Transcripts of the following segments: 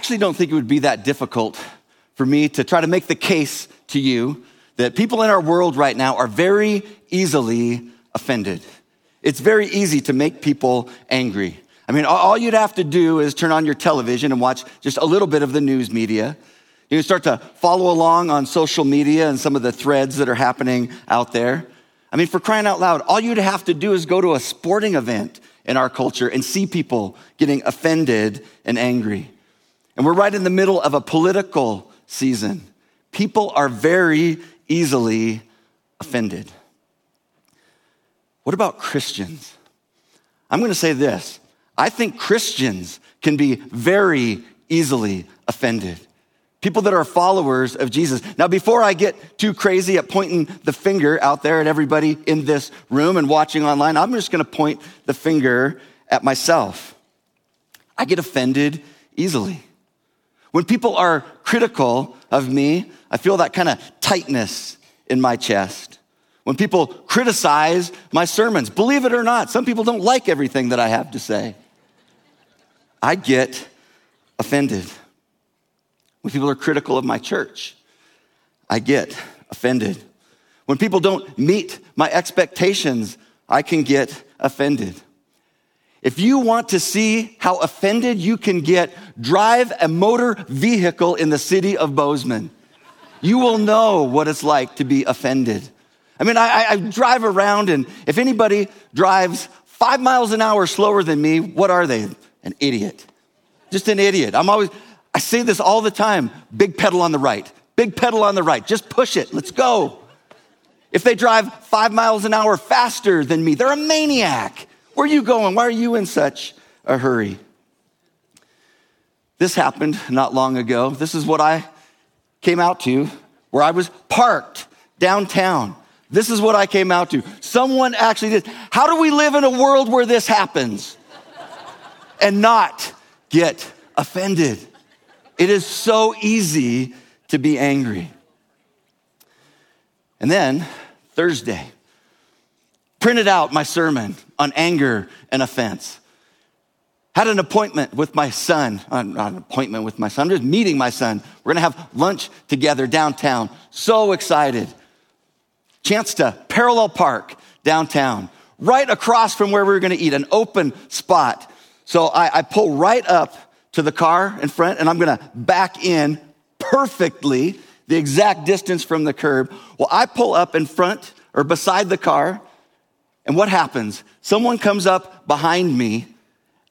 actually don't think it would be that difficult for me to try to make the case to you that people in our world right now are very easily offended. It's very easy to make people angry. I mean, all you'd have to do is turn on your television and watch just a little bit of the news media. You can start to follow along on social media and some of the threads that are happening out there. I mean, for crying out loud, all you'd have to do is go to a sporting event in our culture and see people getting offended and angry. And we're right in the middle of a political season. People are very easily offended. What about Christians? I'm going to say this I think Christians can be very easily offended. People that are followers of Jesus. Now, before I get too crazy at pointing the finger out there at everybody in this room and watching online, I'm just going to point the finger at myself. I get offended easily. When people are critical of me, I feel that kind of tightness in my chest. When people criticize my sermons, believe it or not, some people don't like everything that I have to say. I get offended. When people are critical of my church, I get offended. When people don't meet my expectations, I can get offended. If you want to see how offended you can get, drive a motor vehicle in the city of Bozeman. You will know what it's like to be offended. I mean, I, I, drive around, and if anybody drives five miles an hour slower than me, what are they? An idiot. Just an idiot. I'm always, I say this all the time big pedal on the right, big pedal on the right. Just push it. Let's go. If they drive five miles an hour faster than me, they're a maniac. Where are you going? Why are you in such a hurry? This happened not long ago. This is what I came out to, where I was parked downtown. This is what I came out to. Someone actually did. How do we live in a world where this happens and not get offended? It is so easy to be angry. And then Thursday, printed out my sermon on anger and offense. Had an appointment with my son, uh, not an appointment with my son, I'm just meeting my son. We're gonna have lunch together downtown. So excited. Chance to parallel park downtown, right across from where we were gonna eat, an open spot. So I, I pull right up to the car in front and I'm gonna back in perfectly the exact distance from the curb. Well, I pull up in front or beside the car and what happens? Someone comes up behind me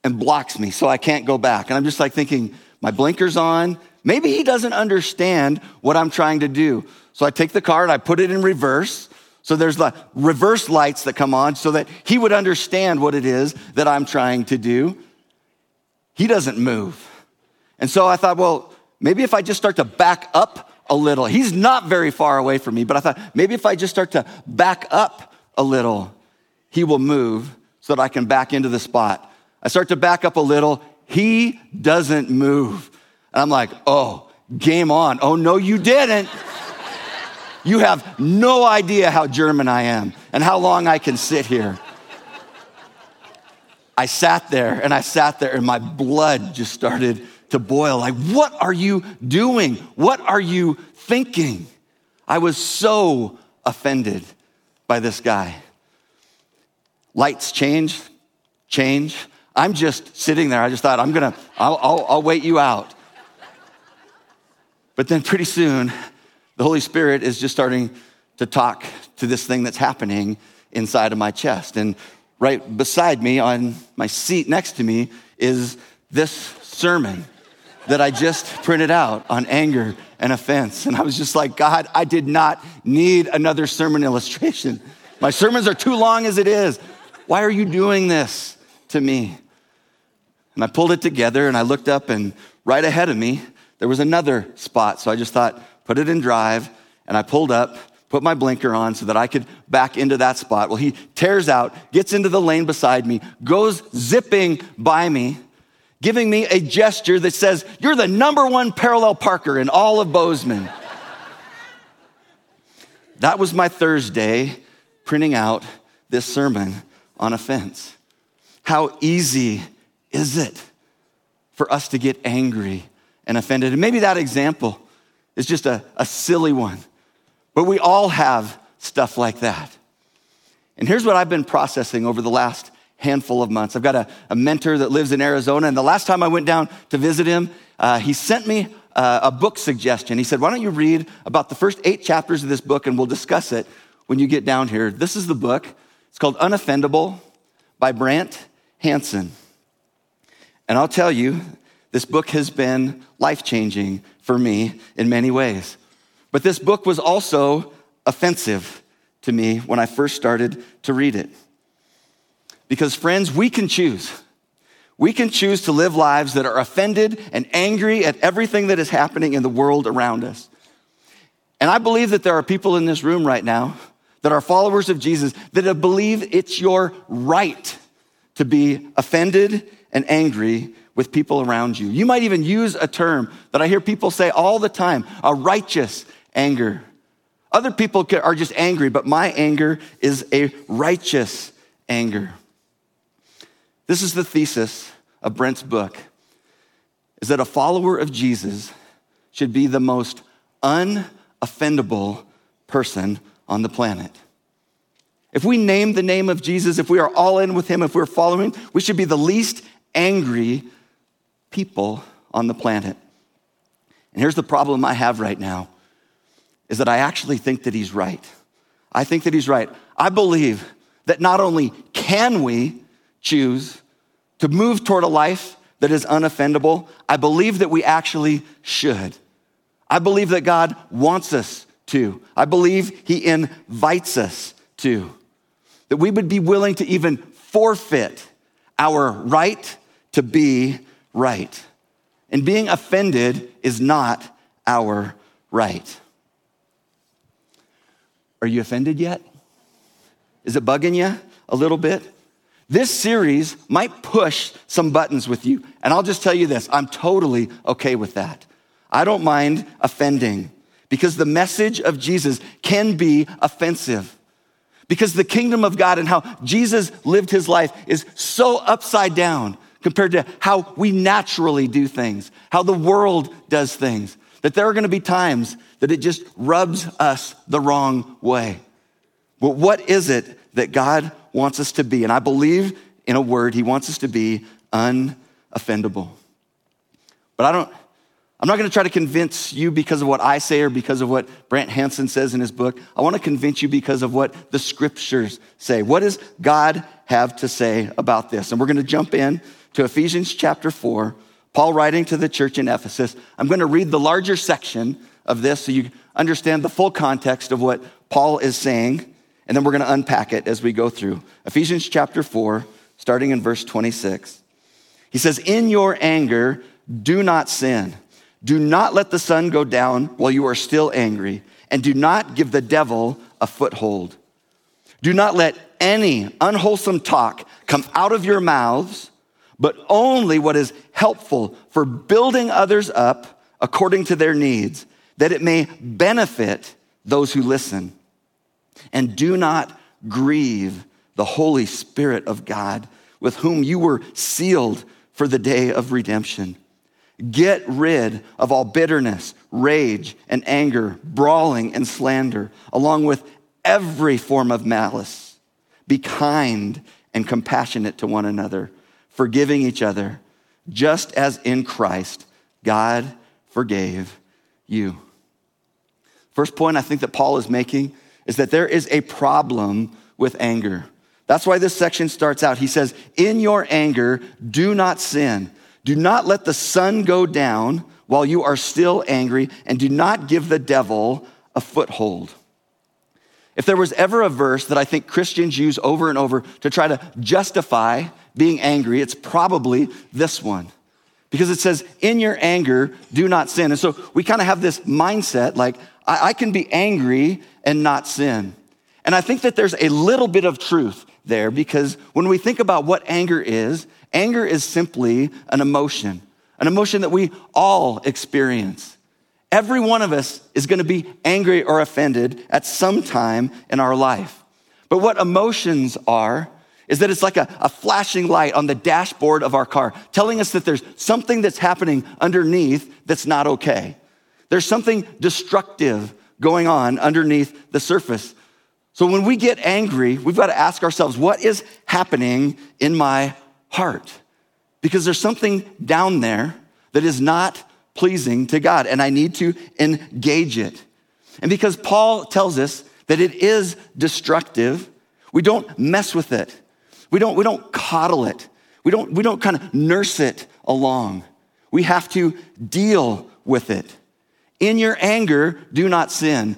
and blocks me so I can't go back. And I'm just like thinking, my blinker's on. Maybe he doesn't understand what I'm trying to do. So I take the car and I put it in reverse. So there's the reverse lights that come on so that he would understand what it is that I'm trying to do. He doesn't move. And so I thought, well, maybe if I just start to back up a little, he's not very far away from me, but I thought maybe if I just start to back up a little, he will move so that I can back into the spot. I start to back up a little. He doesn't move. And I'm like, oh, game on. Oh, no, you didn't. You have no idea how German I am and how long I can sit here. I sat there and I sat there and my blood just started to boil. Like, what are you doing? What are you thinking? I was so offended by this guy. Lights change, change. I'm just sitting there. I just thought, I'm gonna, I'll, I'll, I'll wait you out. But then pretty soon, the Holy Spirit is just starting to talk to this thing that's happening inside of my chest. And right beside me on my seat next to me is this sermon that I just printed out on anger and offense. And I was just like, God, I did not need another sermon illustration. My sermons are too long as it is. Why are you doing this to me? And I pulled it together and I looked up, and right ahead of me, there was another spot. So I just thought, put it in drive, and I pulled up, put my blinker on so that I could back into that spot. Well, he tears out, gets into the lane beside me, goes zipping by me, giving me a gesture that says, You're the number one parallel parker in all of Bozeman. that was my Thursday printing out this sermon on offense. How easy is it for us to get angry and offended. And maybe that example is just a, a silly one, but we all have stuff like that. And here's what I've been processing over the last handful of months. I've got a, a mentor that lives in Arizona, and the last time I went down to visit him, uh, he sent me uh, a book suggestion. He said, Why don't you read about the first eight chapters of this book and we'll discuss it when you get down here? This is the book. It's called Unoffendable by Brant Hansen. And I'll tell you, this book has been life changing for me in many ways. But this book was also offensive to me when I first started to read it. Because, friends, we can choose. We can choose to live lives that are offended and angry at everything that is happening in the world around us. And I believe that there are people in this room right now that are followers of Jesus that believe it's your right to be offended and angry with people around you. You might even use a term that I hear people say all the time a righteous anger. Other people are just angry, but my anger is a righteous anger. This is the thesis of Brent's book is that a follower of Jesus should be the most unoffendable person on the planet. If we name the name of Jesus, if we are all in with him, if we're following, we should be the least angry people on the planet. And here's the problem I have right now is that I actually think that he's right. I think that he's right. I believe that not only can we choose to move toward a life that is unoffendable, I believe that we actually should. I believe that God wants us to. I believe he invites us to. That we would be willing to even forfeit our right to be right. And being offended is not our right. Are you offended yet? Is it bugging you a little bit? This series might push some buttons with you. And I'll just tell you this I'm totally okay with that. I don't mind offending because the message of Jesus can be offensive. Because the kingdom of God and how Jesus lived his life is so upside down compared to how we naturally do things, how the world does things, that there are going to be times that it just rubs us the wrong way. But what is it that God wants us to be? And I believe in a word, He wants us to be unoffendable. But I don't, I'm not going to try to convince you because of what I say or because of what Brant Hansen says in his book. I want to convince you because of what the scriptures say. What does God have to say about this? And we're going to jump in to Ephesians chapter 4, Paul writing to the church in Ephesus. I'm going to read the larger section of this so you understand the full context of what Paul is saying, and then we're going to unpack it as we go through. Ephesians chapter 4, starting in verse 26. He says, In your anger, do not sin. Do not let the sun go down while you are still angry, and do not give the devil a foothold. Do not let any unwholesome talk come out of your mouths but only what is helpful for building others up according to their needs, that it may benefit those who listen. And do not grieve the Holy Spirit of God, with whom you were sealed for the day of redemption. Get rid of all bitterness, rage, and anger, brawling and slander, along with every form of malice. Be kind and compassionate to one another forgiving each other, just as in Christ God forgave you. First point I think that Paul is making is that there is a problem with anger. That's why this section starts out. He says, In your anger, do not sin. Do not let the sun go down while you are still angry, and do not give the devil a foothold. If there was ever a verse that I think Christians use over and over to try to justify being angry, it's probably this one. Because it says, in your anger, do not sin. And so we kind of have this mindset like, I-, I can be angry and not sin. And I think that there's a little bit of truth there because when we think about what anger is, anger is simply an emotion, an emotion that we all experience. Every one of us is going to be angry or offended at some time in our life. But what emotions are is that it's like a, a, flashing light on the dashboard of our car, telling us that there's something that's happening underneath that's not okay. There's something destructive going on underneath the surface. So when we get angry, we've got to ask ourselves, what is happening in my heart? Because there's something down there that is not pleasing to God, and I need to engage it. And because Paul tells us that it is destructive, we don't mess with it. We don't, we don't coddle it. We don't, we don't kind of nurse it along. We have to deal with it. In your anger, do not sin.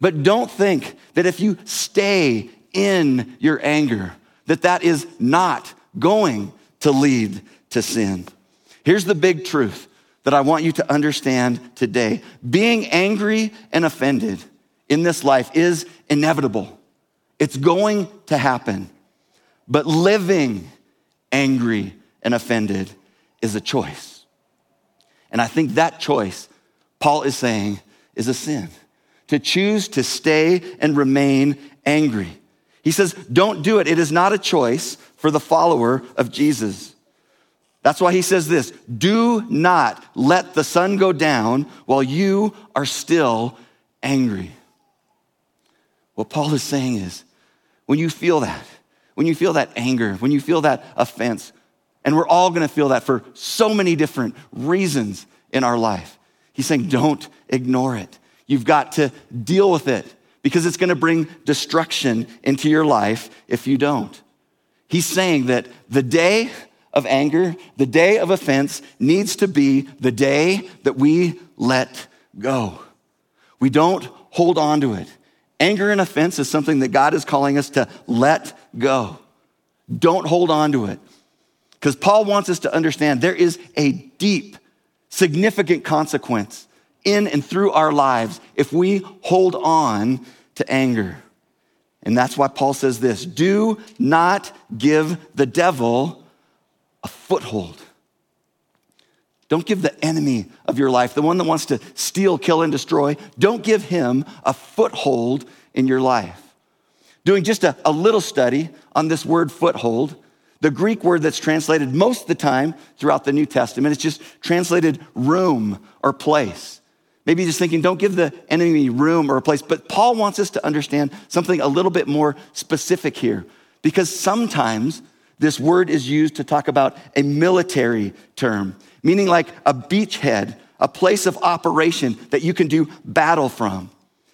But don't think that if you stay in your anger, that that is not going to lead to sin. Here's the big truth that I want you to understand today. Being angry and offended in this life is inevitable. It's going to happen. But living angry and offended is a choice. And I think that choice, Paul is saying, is a sin. To choose to stay and remain angry. He says, don't do it. It is not a choice for the follower of Jesus. That's why he says this do not let the sun go down while you are still angry. What Paul is saying is when you feel that, when you feel that anger, when you feel that offense, and we're all gonna feel that for so many different reasons in our life. He's saying, don't ignore it. You've got to deal with it because it's gonna bring destruction into your life if you don't. He's saying that the day of anger, the day of offense needs to be the day that we let go. We don't hold on to it. Anger and offense is something that God is calling us to let go. Don't hold on to it. Because Paul wants us to understand there is a deep, significant consequence in and through our lives if we hold on to anger. And that's why Paul says this do not give the devil a foothold. Don't give the enemy of your life, the one that wants to steal, kill, and destroy, don't give him a foothold in your life. Doing just a, a, little study on this word foothold, the Greek word that's translated most of the time throughout the New Testament, it's just translated room or place. Maybe just thinking, don't give the enemy room or a place. But Paul wants us to understand something a little bit more specific here, because sometimes this word is used to talk about a military term meaning like a beachhead, a place of operation that you can do battle from.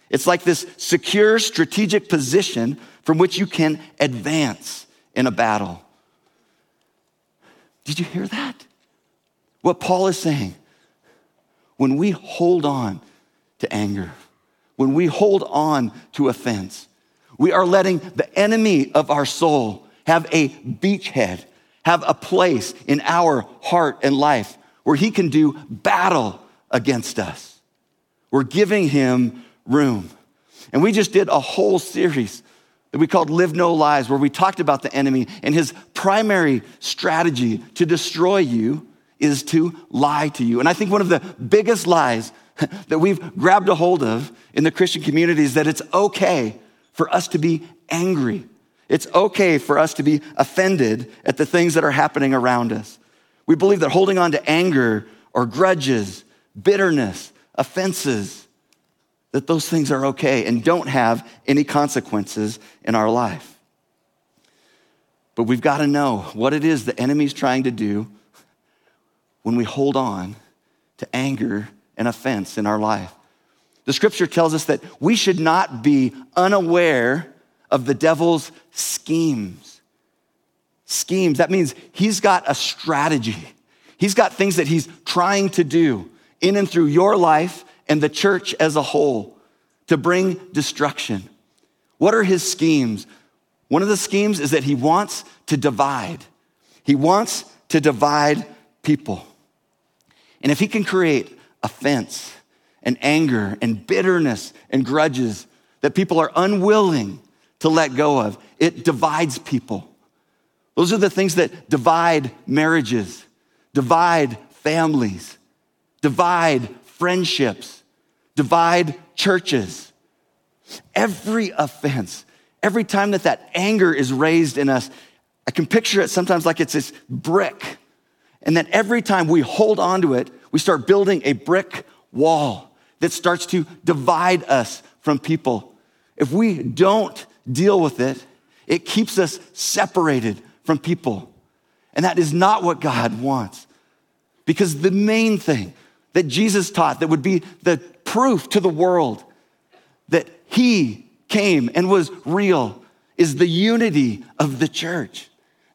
It's like this secure strategic position from which you can advance in a battle. Did you hear that? What Paul is saying, when we hold on to anger, when we hold on to offense, we are letting the enemy of our soul have a beachhead, have a place in our heart and life where he can do battle against us. We're giving him room. And we just did a whole series that we called Live No Lies, where we talked about the enemy and his primary strategy to destroy you is to lie to you. And I think one of the biggest lies that we've grabbed a hold of in the Christian community is that it's okay for us to be angry. It's okay for us to be offended at the things that are happening around us. We believe that holding on to anger or grudges, bitterness, offenses, that those things are okay and don't have any consequences in our life. But we've got to know what it is the enemy's trying to do when we hold on to anger and offense in our life. The scripture tells us that we should not be unaware of the devil's schemes schemes. That means he's got a strategy. He's got things that he's trying to do in and through your life and the church as a whole to bring destruction. What are his schemes? One of the schemes is that he wants to divide. He wants to divide people. And if he can create offense and anger and bitterness and grudges that people are unwilling to let go of, it divides people. Those are the things that divide marriages, divide families, divide friendships, divide churches. Every offense, every time that that anger is raised in us, I can picture it sometimes like it's this brick. And that every time we hold onto it, we start building a brick wall that starts to divide us from people. If we don't deal with it, it keeps us separated from people. And that is not what God wants. Because the main thing that Jesus taught that would be the proof to the world that he came and was real is the unity of the church,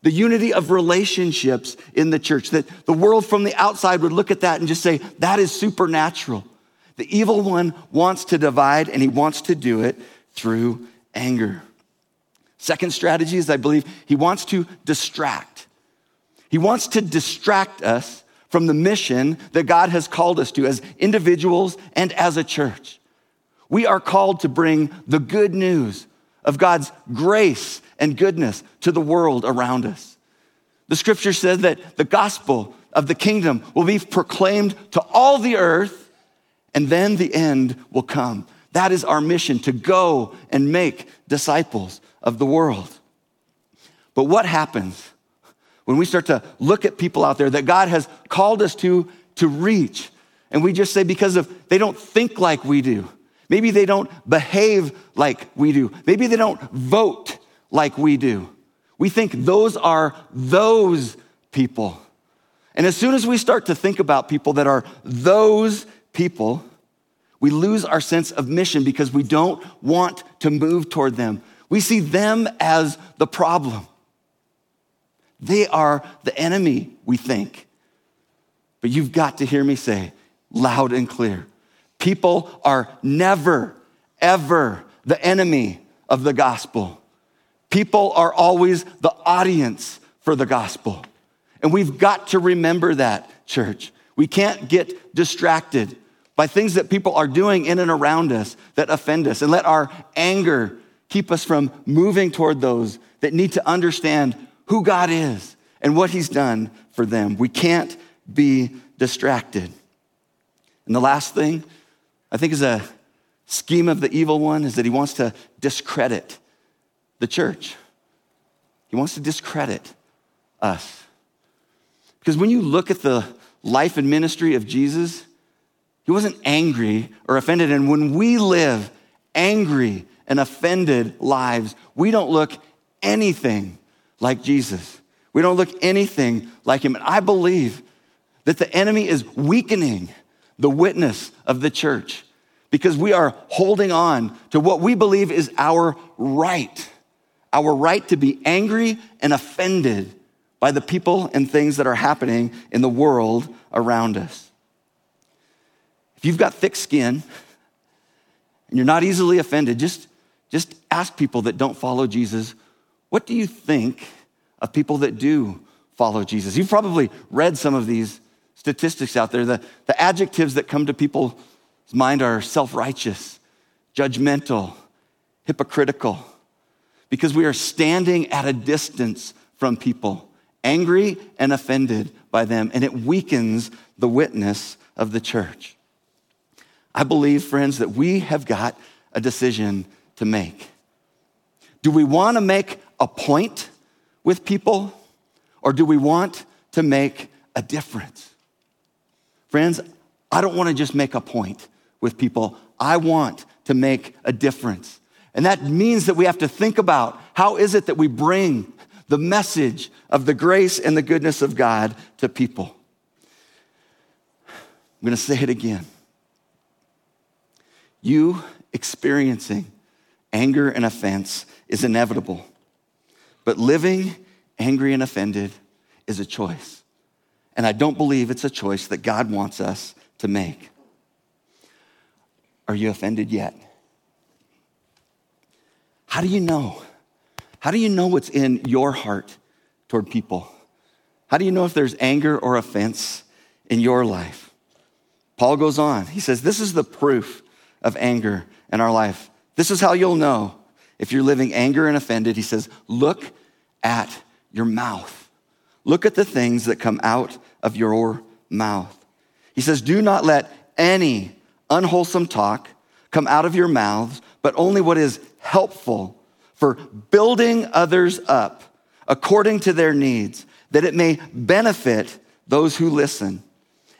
the unity of relationships in the church. That the world from the outside would look at that and just say, that is supernatural. The evil one wants to divide and he wants to do it through anger. Second strategy is, I believe, he wants to distract. He wants to distract us from the mission that God has called us to as individuals and as a church. We are called to bring the good news of God's grace and goodness to the world around us. The scripture says that the gospel of the kingdom will be proclaimed to all the earth, and then the end will come. That is our mission to go and make disciples of the world. But what happens when we start to look at people out there that God has called us to to reach, and we just say because of they don't think like we do, maybe they don't behave like we do, maybe they don't vote like we do. We think those are those people. And as soon as we start to think about people that are those people, we lose our sense of mission because we don't want to move toward them. We see them as the problem. They are the enemy, we think. But you've got to hear me say loud and clear people are never, ever the enemy of the gospel. People are always the audience for the gospel. And we've got to remember that, church. We can't get distracted by things that people are doing in and around us that offend us and let our anger keep us from moving toward those that need to understand who God is and what He's done for them. We can't be distracted. And the last thing, I think, is a scheme of the evil one is that he wants to discredit the church. He wants to discredit us. Because when you look at the life and ministry of Jesus, he wasn't angry or offended. And when we live angry and offended lives, we don't look anything like Jesus. We don't look anything like him. And I believe that the enemy is weakening the witness of the church because we are holding on to what we believe is our right, our right to be angry and offended by the people and things that are happening in the world around us. If you've got thick skin and you're not easily offended, just, just ask people that don't follow Jesus what do you think of people that do follow Jesus? You've probably read some of these statistics out there. The, the adjectives that come to people's mind are self righteous, judgmental, hypocritical, because we are standing at a distance from people, angry and offended by them, and it weakens the witness of the church. I believe, friends, that we have got a decision to make. Do we want to make a point with people or do we want to make a difference? Friends, I don't want to just make a point with people. I want to make a difference. And that means that we have to think about how is it that we bring the message of the grace and the goodness of God to people. I'm going to say it again. You experiencing anger and offense is inevitable. But living angry and offended is a choice. And I don't believe it's a choice that God wants us to make. Are you offended yet? How do you know? How do you know what's in your heart toward people? How do you know if there's anger or offense in your life? Paul goes on. He says, This is the proof of anger in our life. This is how you'll know if you're living anger and offended, he says, look at your mouth. Look at the things that come out of your mouth. He says, do not let any unwholesome talk come out of your mouths, but only what is helpful for building others up according to their needs, that it may benefit those who listen.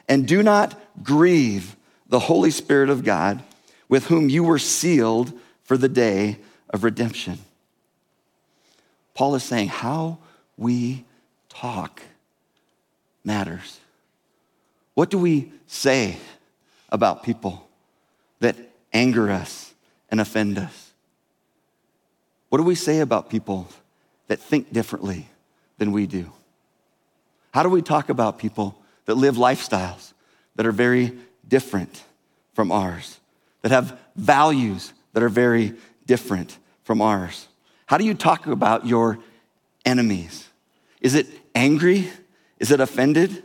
And do not grieve the Holy Spirit of God, with whom you were sealed for the day of redemption. Paul is saying how we talk matters. What do we say about people that anger us and offend us? What do we say about people that think differently than we do? How do we talk about people that live lifestyles that are very different from ours, that have values that are very different from ours? How do you talk about your enemies? Is it angry? Is it offended?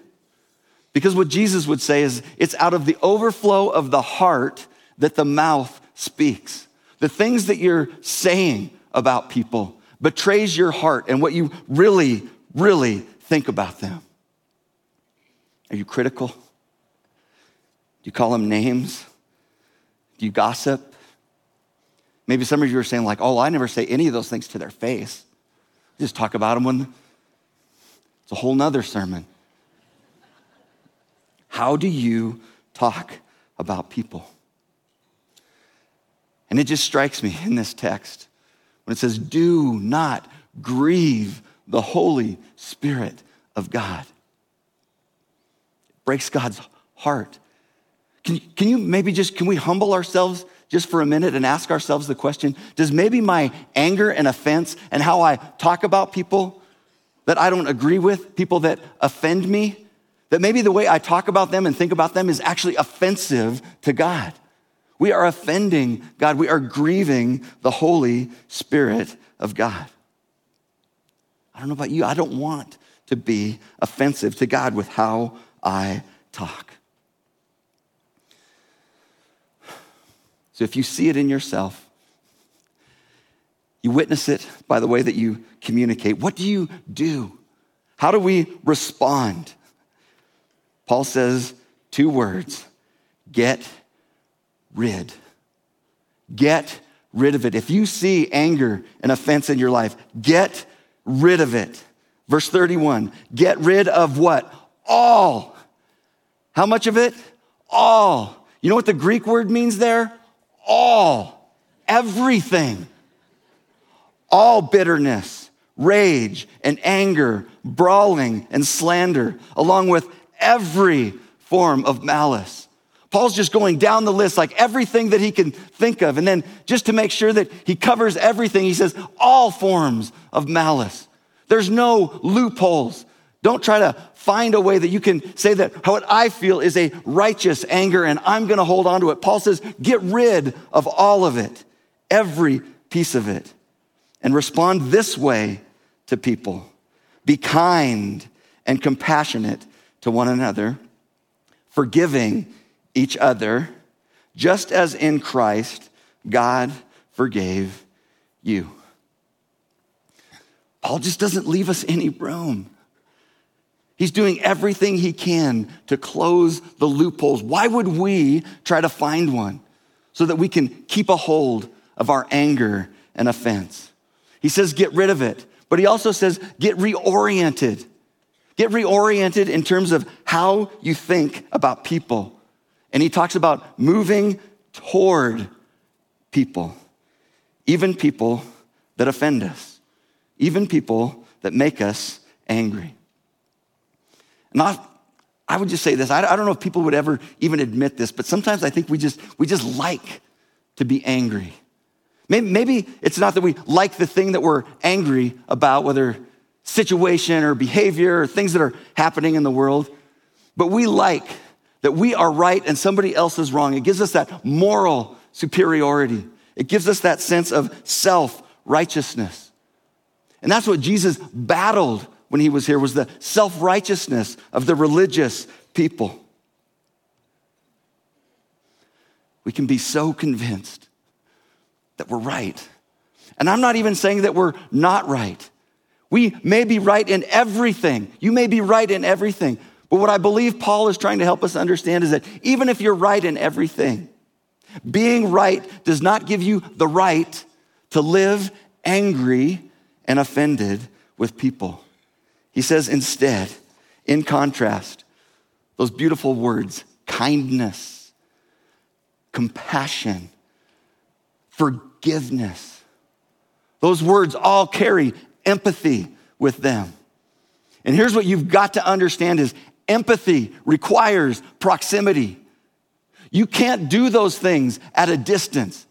Because what Jesus would say is it's out of the overflow of the heart that the mouth speaks. The things that you're saying about people betrays your heart and what you really, really think about them. Are you critical? Do you call them names? Do you gossip? Maybe some of you are saying, like, oh, I never say any of those things to their face. I just talk about them when it's a whole nother sermon. How do you talk about people? And it just strikes me in this text when it says, Do not grieve the Holy Spirit of God. It breaks God's heart. Can, can you maybe just, can we humble ourselves just for a minute and ask ourselves the question Does maybe my anger and offense and how I talk about people that I don't agree with, people that offend me, that maybe the way I talk about them and think about them is actually offensive to God. We are offending God. We are grieving the Holy Spirit of God. I don't know about you. I don't want to be offensive to God with how I talk. So if you see it in yourself, you witness it by the way that you communicate. What do you do? How do we respond? Paul says two words get rid. Get rid of it. If you see anger and offense in your life, get rid of it. Verse 31 get rid of what? All. How much of it? All. You know what the Greek word means there? All. Everything. All bitterness, rage, and anger, brawling, and slander, along with every form of malice. Paul's just going down the list, like everything that he can think of. And then just to make sure that he covers everything, he says, all forms of malice. There's no loopholes. Don't try to find a way that you can say that what I feel is a righteous anger and I'm going to hold on to it. Paul says, get rid of all of it, every piece of it, and respond this way to people. Be kind and compassionate to one another, forgiving each other, just as in Christ God forgave you. Paul just doesn't leave us any room. He's doing everything he can to close the loopholes. Why would we try to find one so that we can keep a hold of our anger and offense? He says, get rid of it. But he also says, get reoriented. Get reoriented in terms of how you think about people. And he talks about moving toward people, even people that offend us, even people that make us angry. Not, I would just say this I don't know if people would ever even admit this, but sometimes I think we just, we just like to be angry. Maybe, maybe it's not that we like the thing that we're angry about, whether situation or behavior or things that are happening in the world, but we like that we are right and somebody else is wrong. It gives us that moral superiority. It gives us that sense of self righteousness. And that's what Jesus battled when he was here was the self righteousness of the religious people. We can be so convinced that we're right. And I'm not even saying that we're not right. We may be right in everything. You may be right in everything. But what I believe Paul is trying to help us understand is that even if you're right in everything, being right does not give you the right to live angry and offended with people. He says instead, in contrast, those beautiful words kindness, compassion, forgiveness. Those words all carry empathy with them. And here's what you've got to understand is empathy requires proximity. You can't do those things at a distance.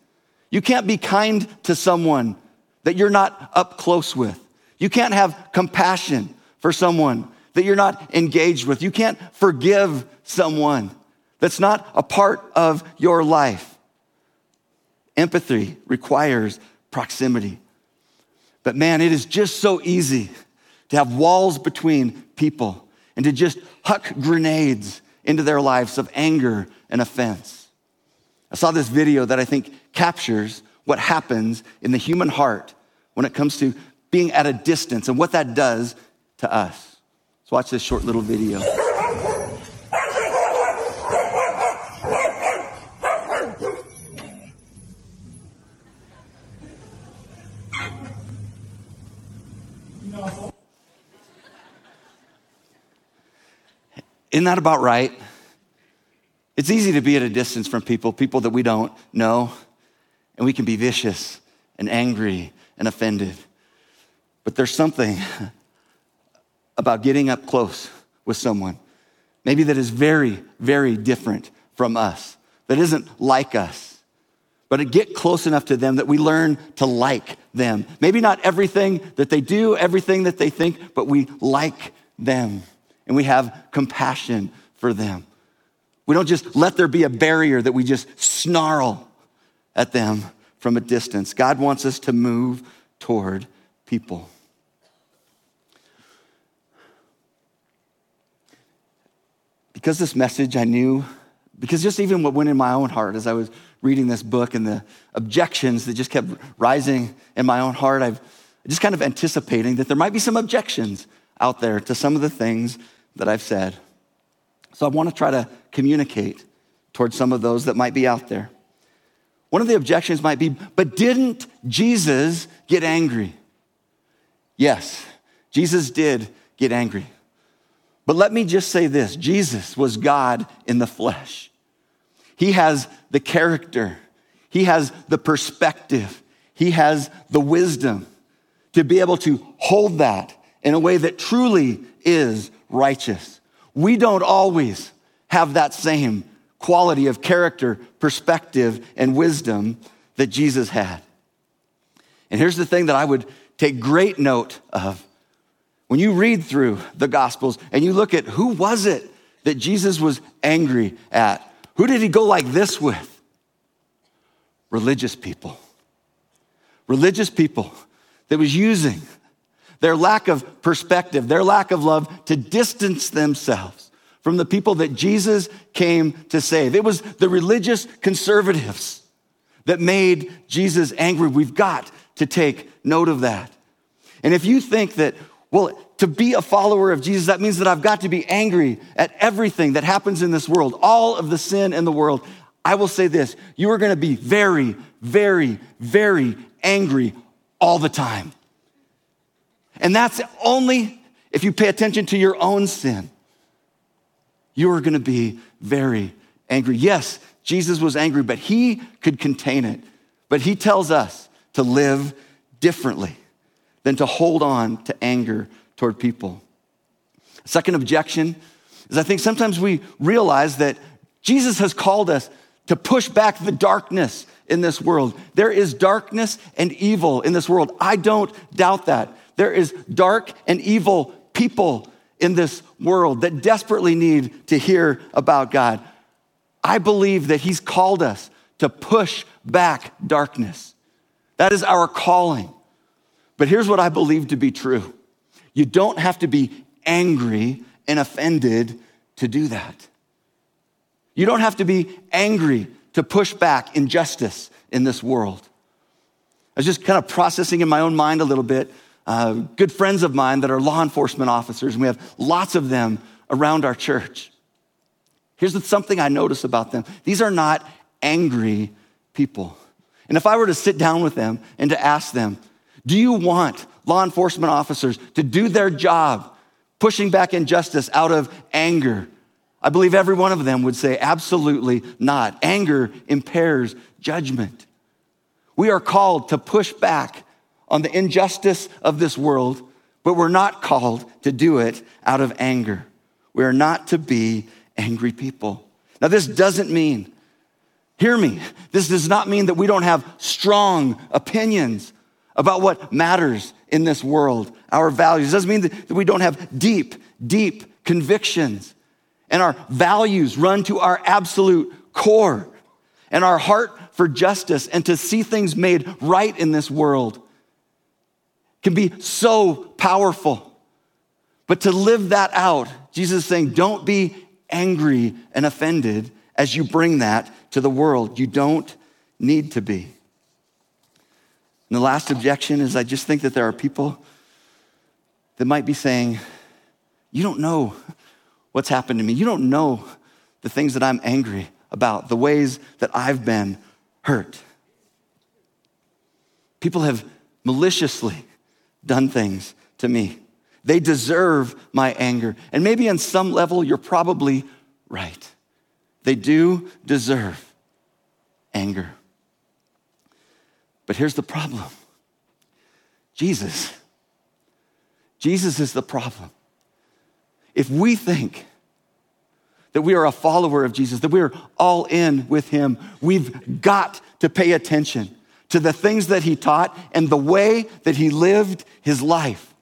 You can't be kind to someone that you're not up close with. You can't have compassion for someone that you're not engaged with. You can't forgive someone that's not a part of your life. Empathy requires proximity. But man, it is just so easy to have walls between people and to just huck grenades into their lives of anger and offense. I saw this video that I think captures what happens in the human heart when it comes to being at a distance and what that does to us. So, watch this short little video. Isn't that about right? It's easy to be at a distance from people, people that we don't know, and we can be vicious and angry and offended. But there's something about getting up close with someone, maybe that is very, very different from us, that isn't like us. But to get close enough to them that we learn to like them. Maybe not everything that they do, everything that they think, but we like them and we have compassion for them. We don't just let there be a barrier that we just snarl at them from a distance. God wants us to move toward people. Because this message I knew, because just even what went in my own heart as I was reading this book and the objections that just kept rising in my own heart, I've just kind of anticipating that there might be some objections out there to some of the things that I've said. So I want to try to communicate towards some of those that might be out there. One of the objections might be, but didn't Jesus get angry? Yes, Jesus did get angry. But let me just say this Jesus was God in the flesh. He has the character, He has the perspective, He has the wisdom to be able to hold that in a way that truly is righteous. We don't always have that same quality of character, perspective, and wisdom that Jesus had. And here's the thing that I would take great note of. When you read through the Gospels and you look at who was it that Jesus was angry at, who did he go like this with? Religious people. Religious people that was using their lack of perspective, their lack of love to distance themselves from the people that Jesus came to save. It was the religious conservatives that made Jesus angry. We've got to take note of that. And if you think that, well, to be a follower of Jesus, that means that I've got to be angry at everything that happens in this world, all of the sin in the world. I will say this you are going to be very, very, very angry all the time. And that's only if you pay attention to your own sin. You are going to be very angry. Yes, Jesus was angry, but he could contain it. But he tells us to live differently than to hold on to anger toward people. Second objection is I think sometimes we realize that Jesus has called us to push back the darkness in this world. There is darkness and evil in this world. I don't doubt that. There is dark and evil people in this world that desperately need to hear about God. I believe that He's called us to push back darkness. That is our calling. But here's what I believe to be true you don't have to be angry and offended to do that. You don't have to be angry to push back injustice in this world. I was just kind of processing in my own mind a little bit uh, good friends of mine that are law enforcement officers, and we have lots of them around our church. Here's something I notice about them these are not angry people. And if I were to sit down with them and to ask them, do you want law enforcement officers to do their job, pushing back injustice out of anger? I believe every one of them would say, absolutely not. Anger impairs judgment. We are called to push back on the injustice of this world, but we're not called to do it out of anger. We are not to be angry people. Now, this doesn't mean, hear me, this does not mean that we don't have strong opinions about what matters in this world, our values. It doesn't mean that we don't have deep, deep convictions and our values run to our absolute core and our heart for justice and to see things made right in this world can be so powerful. But to live that out, Jesus is saying, don't be angry and offended as you bring that to the world. You don't need to be. And the last objection is I just think that there are people that might be saying, You don't know what's happened to me. You don't know the things that I'm angry about, the ways that I've been hurt. People have maliciously done things to me. They deserve my anger. And maybe on some level, you're probably right. They do deserve anger. But here's the problem Jesus. Jesus is the problem. If we think that we are a follower of Jesus, that we are all in with him, we've got to pay attention to the things that he taught and the way that he lived his life.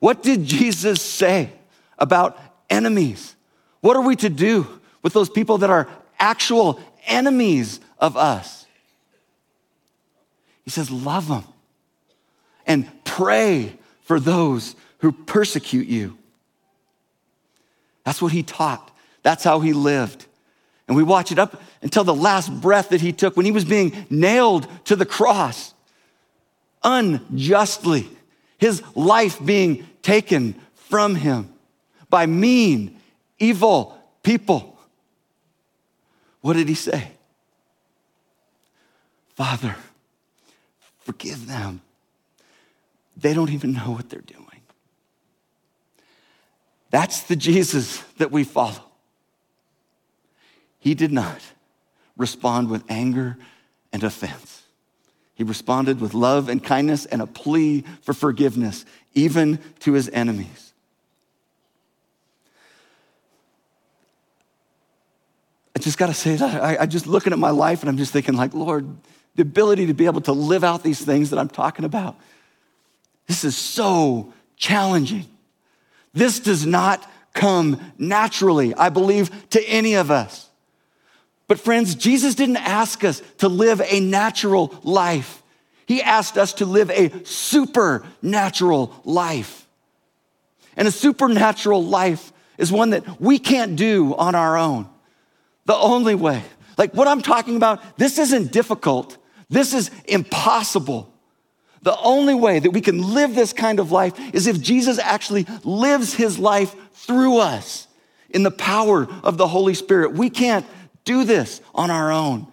What did Jesus say about enemies? What are we to do with those people that are actual enemies of us? He says, Love them and pray for those who persecute you. That's what he taught. That's how he lived. And we watch it up until the last breath that he took when he was being nailed to the cross unjustly, his life being taken from him by mean, evil people. What did he say? Father, forgive them. They don't even know what they're doing. That's the Jesus that we follow. He did not respond with anger and offense. He responded with love and kindness and a plea for forgiveness, even to his enemies. I just got to say that. I, I just looking at my life and I'm just thinking, like, Lord, the ability to be able to live out these things that I'm talking about, this is so challenging. This does not come naturally, I believe, to any of us. But friends, Jesus didn't ask us to live a natural life. He asked us to live a supernatural life. And a supernatural life is one that we can't do on our own. The only way. Like what I'm talking about, this isn't difficult. This is impossible. The only way that we can live this kind of life is if Jesus actually lives his life through us in the power of the Holy Spirit. We can't do this on our own.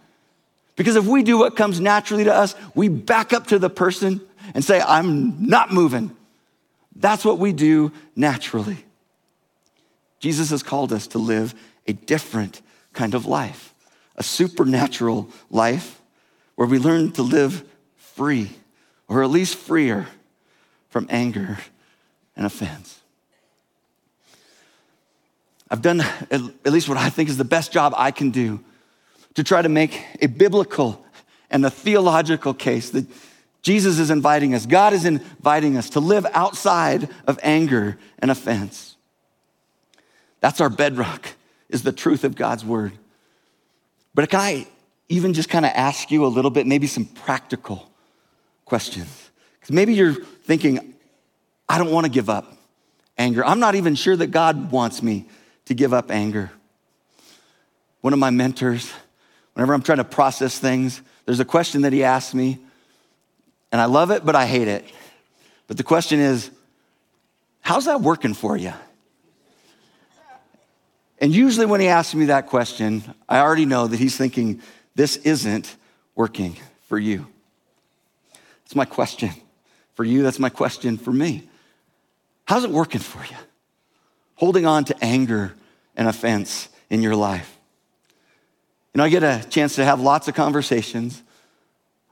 Because if we do what comes naturally to us, we back up to the person and say, I'm not moving. That's what we do naturally. Jesus has called us to live a different kind of life, a supernatural life where we learn to live free or at least freer from anger and offense. I've done at least what I think is the best job I can do to try to make a biblical and a theological case that Jesus is inviting us, God is inviting us to live outside of anger and offense. That's our bedrock, is the truth of God's word. But can I even just kind of ask you a little bit, maybe some practical questions. Because maybe you're thinking, I don't want to give up anger. I'm not even sure that God wants me to give up anger. One of my mentors, whenever I'm trying to process things, there's a question that he asks me, and I love it, but I hate it. But the question is, how's that working for you? And usually, when he asks me that question, I already know that he's thinking, this isn't working for you. It's my question for you. That's my question for me. How's it working for you? Holding on to anger and offense in your life. You know, I get a chance to have lots of conversations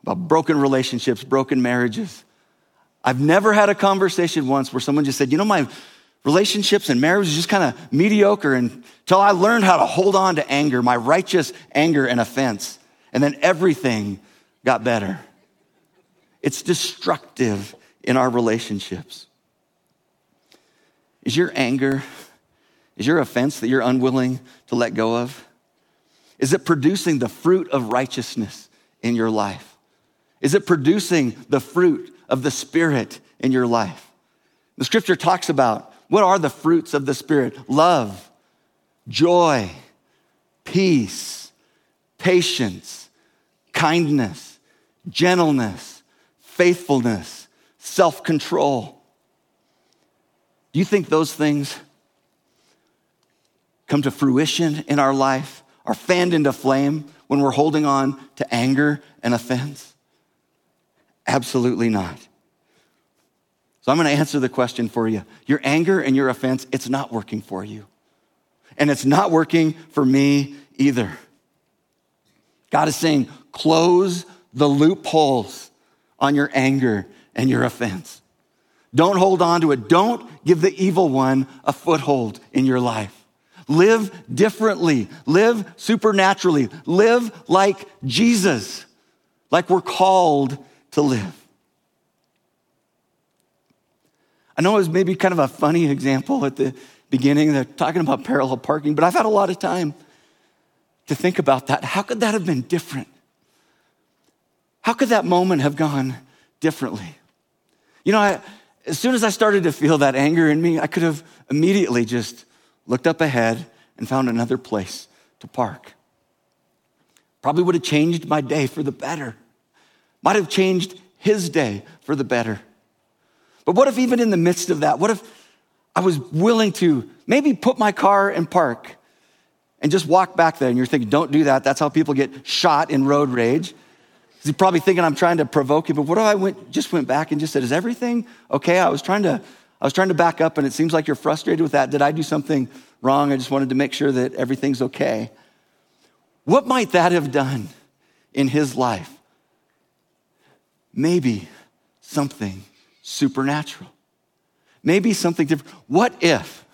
about broken relationships, broken marriages. I've never had a conversation once where someone just said, you know, my relationships and marriage is just kind of mediocre until I learned how to hold on to anger, my righteous anger and offense. And then everything got better. It's destructive in our relationships. Is your anger, is your offense that you're unwilling to let go of? Is it producing the fruit of righteousness in your life? Is it producing the fruit of the Spirit in your life? The scripture talks about what are the fruits of the Spirit? Love, joy, peace, patience, kindness, gentleness, faithfulness, self control. Do you think those things come to fruition in our life, are fanned into flame when we're holding on to anger and offense? Absolutely not. So I'm going to answer the question for you. Your anger and your offense, it's not working for you. And it's not working for me either. God is saying, close the loopholes on your anger and your offense. Don't hold on to it. Don't give the evil one a foothold in your life. Live differently. Live supernaturally. Live like Jesus, like we're called to live. I know it was maybe kind of a funny example at the beginning. They're talking about parallel parking, but I've had a lot of time to think about that. How could that have been different? How could that moment have gone differently? You know, I, as soon as I started to feel that anger in me, I could have immediately just looked up ahead and found another place to park. Probably would have changed my day for the better. Might have changed his day for the better. But what if, even in the midst of that, what if I was willing to maybe put my car and park and just walk back there? And you're thinking, don't do that. That's how people get shot in road rage. He's probably thinking I'm trying to provoke you, but what if I went, just went back and just said, Is everything okay? I was trying to, I was trying to back up, and it seems like you're frustrated with that. Did I do something wrong? I just wanted to make sure that everything's okay. What might that have done in his life? Maybe something supernatural. Maybe something different. What if,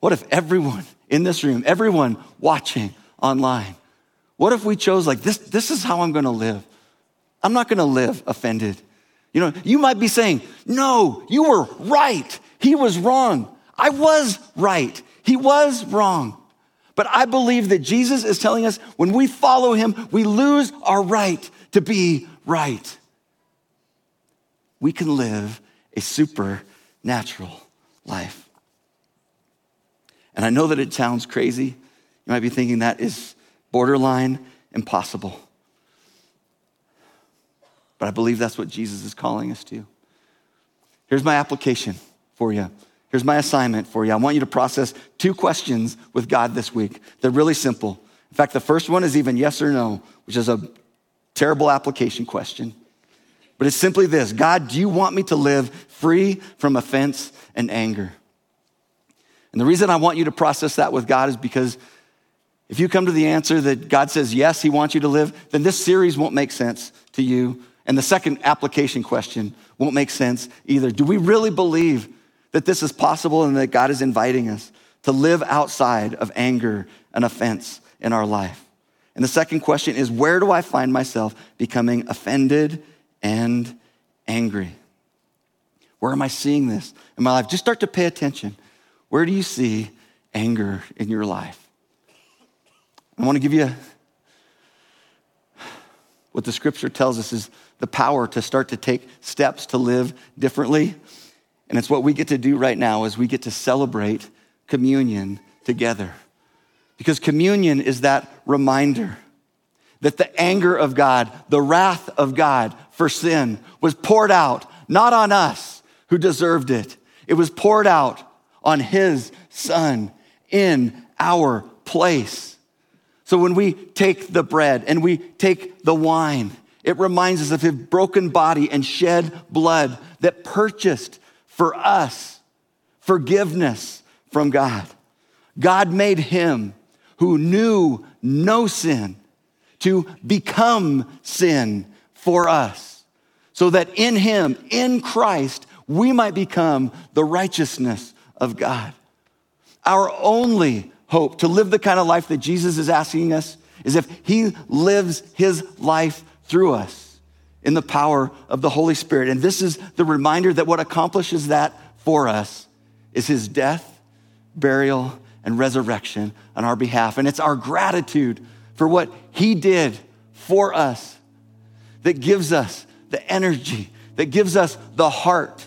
what if everyone in this room, everyone watching online, what if we chose like this, this is how I'm gonna live? I'm not gonna live offended. You know, you might be saying, no, you were right. He was wrong. I was right. He was wrong. But I believe that Jesus is telling us when we follow him, we lose our right to be right we can live a supernatural life. And I know that it sounds crazy. You might be thinking that is borderline impossible. But I believe that's what Jesus is calling us to. Here's my application for you. Here's my assignment for you. I want you to process two questions with God this week. They're really simple. In fact, the first one is even yes or no, which is a terrible application question. But it's simply this God, do you want me to live free from offense and anger? And the reason I want you to process that with God is because if you come to the answer that God says yes, He wants you to live, then this series won't make sense to you. And the second application question won't make sense either. Do we really believe that this is possible and that God is inviting us to live outside of anger and offense in our life? And the second question is where do I find myself becoming offended and angry. Where am I seeing this in my life? Just start to pay attention. Where do you see anger in your life? I want to give you what the scripture tells us is the power to start to take steps to live differently. And it's what we get to do right now is we get to celebrate communion together. Because communion is that reminder that the anger of God, the wrath of God for sin was poured out, not on us who deserved it. It was poured out on his son in our place. So when we take the bread and we take the wine, It reminds us of his broken body and shed blood that purchased for us forgiveness from God. God made him who knew no sin to become sin for us, so that in him, in Christ, we might become the righteousness of God. Our only hope to live the kind of life that Jesus is asking us is if he lives his life through us in the power of the Holy Spirit. And this is the reminder that what accomplishes that for us is his death, burial, and resurrection on our behalf. And it's our gratitude for what he did for us that gives us the energy, that gives us the heart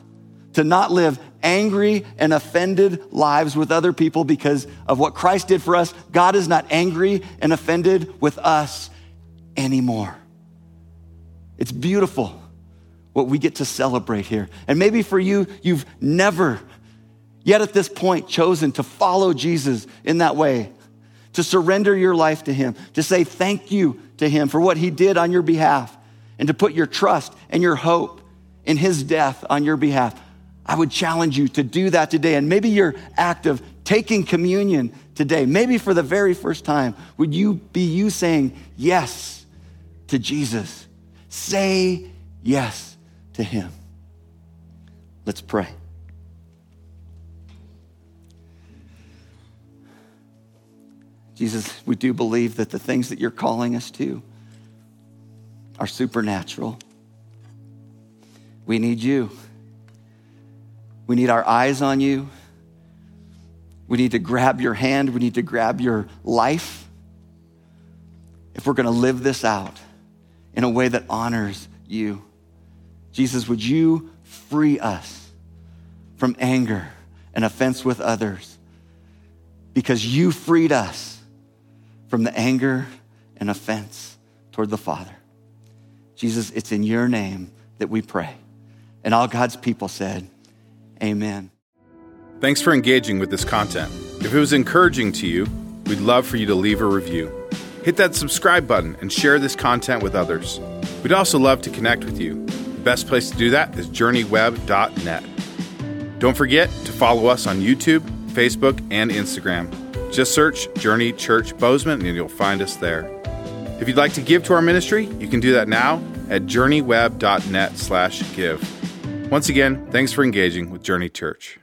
to not live angry and offended lives with other people because of what Christ did for us. God is not angry and offended with us anymore. It's beautiful what we get to celebrate here. And maybe for you, you've never yet at this point chosen to follow Jesus in that way, to surrender your life to Him, to say thank you to Him for what He did on your behalf, and to put your trust and your hope in His death on your behalf. I would challenge you to do that today. And maybe your act of taking communion today, maybe for the very first time, would you be you saying yes to Jesus? Say yes to him. Let's pray. Jesus, we do believe that the things that you're calling us to are supernatural. We need you. We need our eyes on you. We need to grab your hand. We need to grab your life if we're going to live this out in a way that honors you. Jesus, would you free us from anger and offense with others because you freed us from the anger and offense toward the Father. Jesus, it's in your name that we pray. And all God's people said, Amen. Thanks for engaging with this content. If it was encouraging to you, we'd love for you to leave a review. Hit that subscribe button and share this content with others. We'd also love to connect with you. The best place to do that is journeyweb.net. Don't forget to follow us on YouTube, Facebook, and Instagram. Just search Journey Church Bozeman and you'll find us there. If you'd like to give to our ministry, you can do that now at journeyweb.net slash give. Once again, thanks for engaging with Journey Church.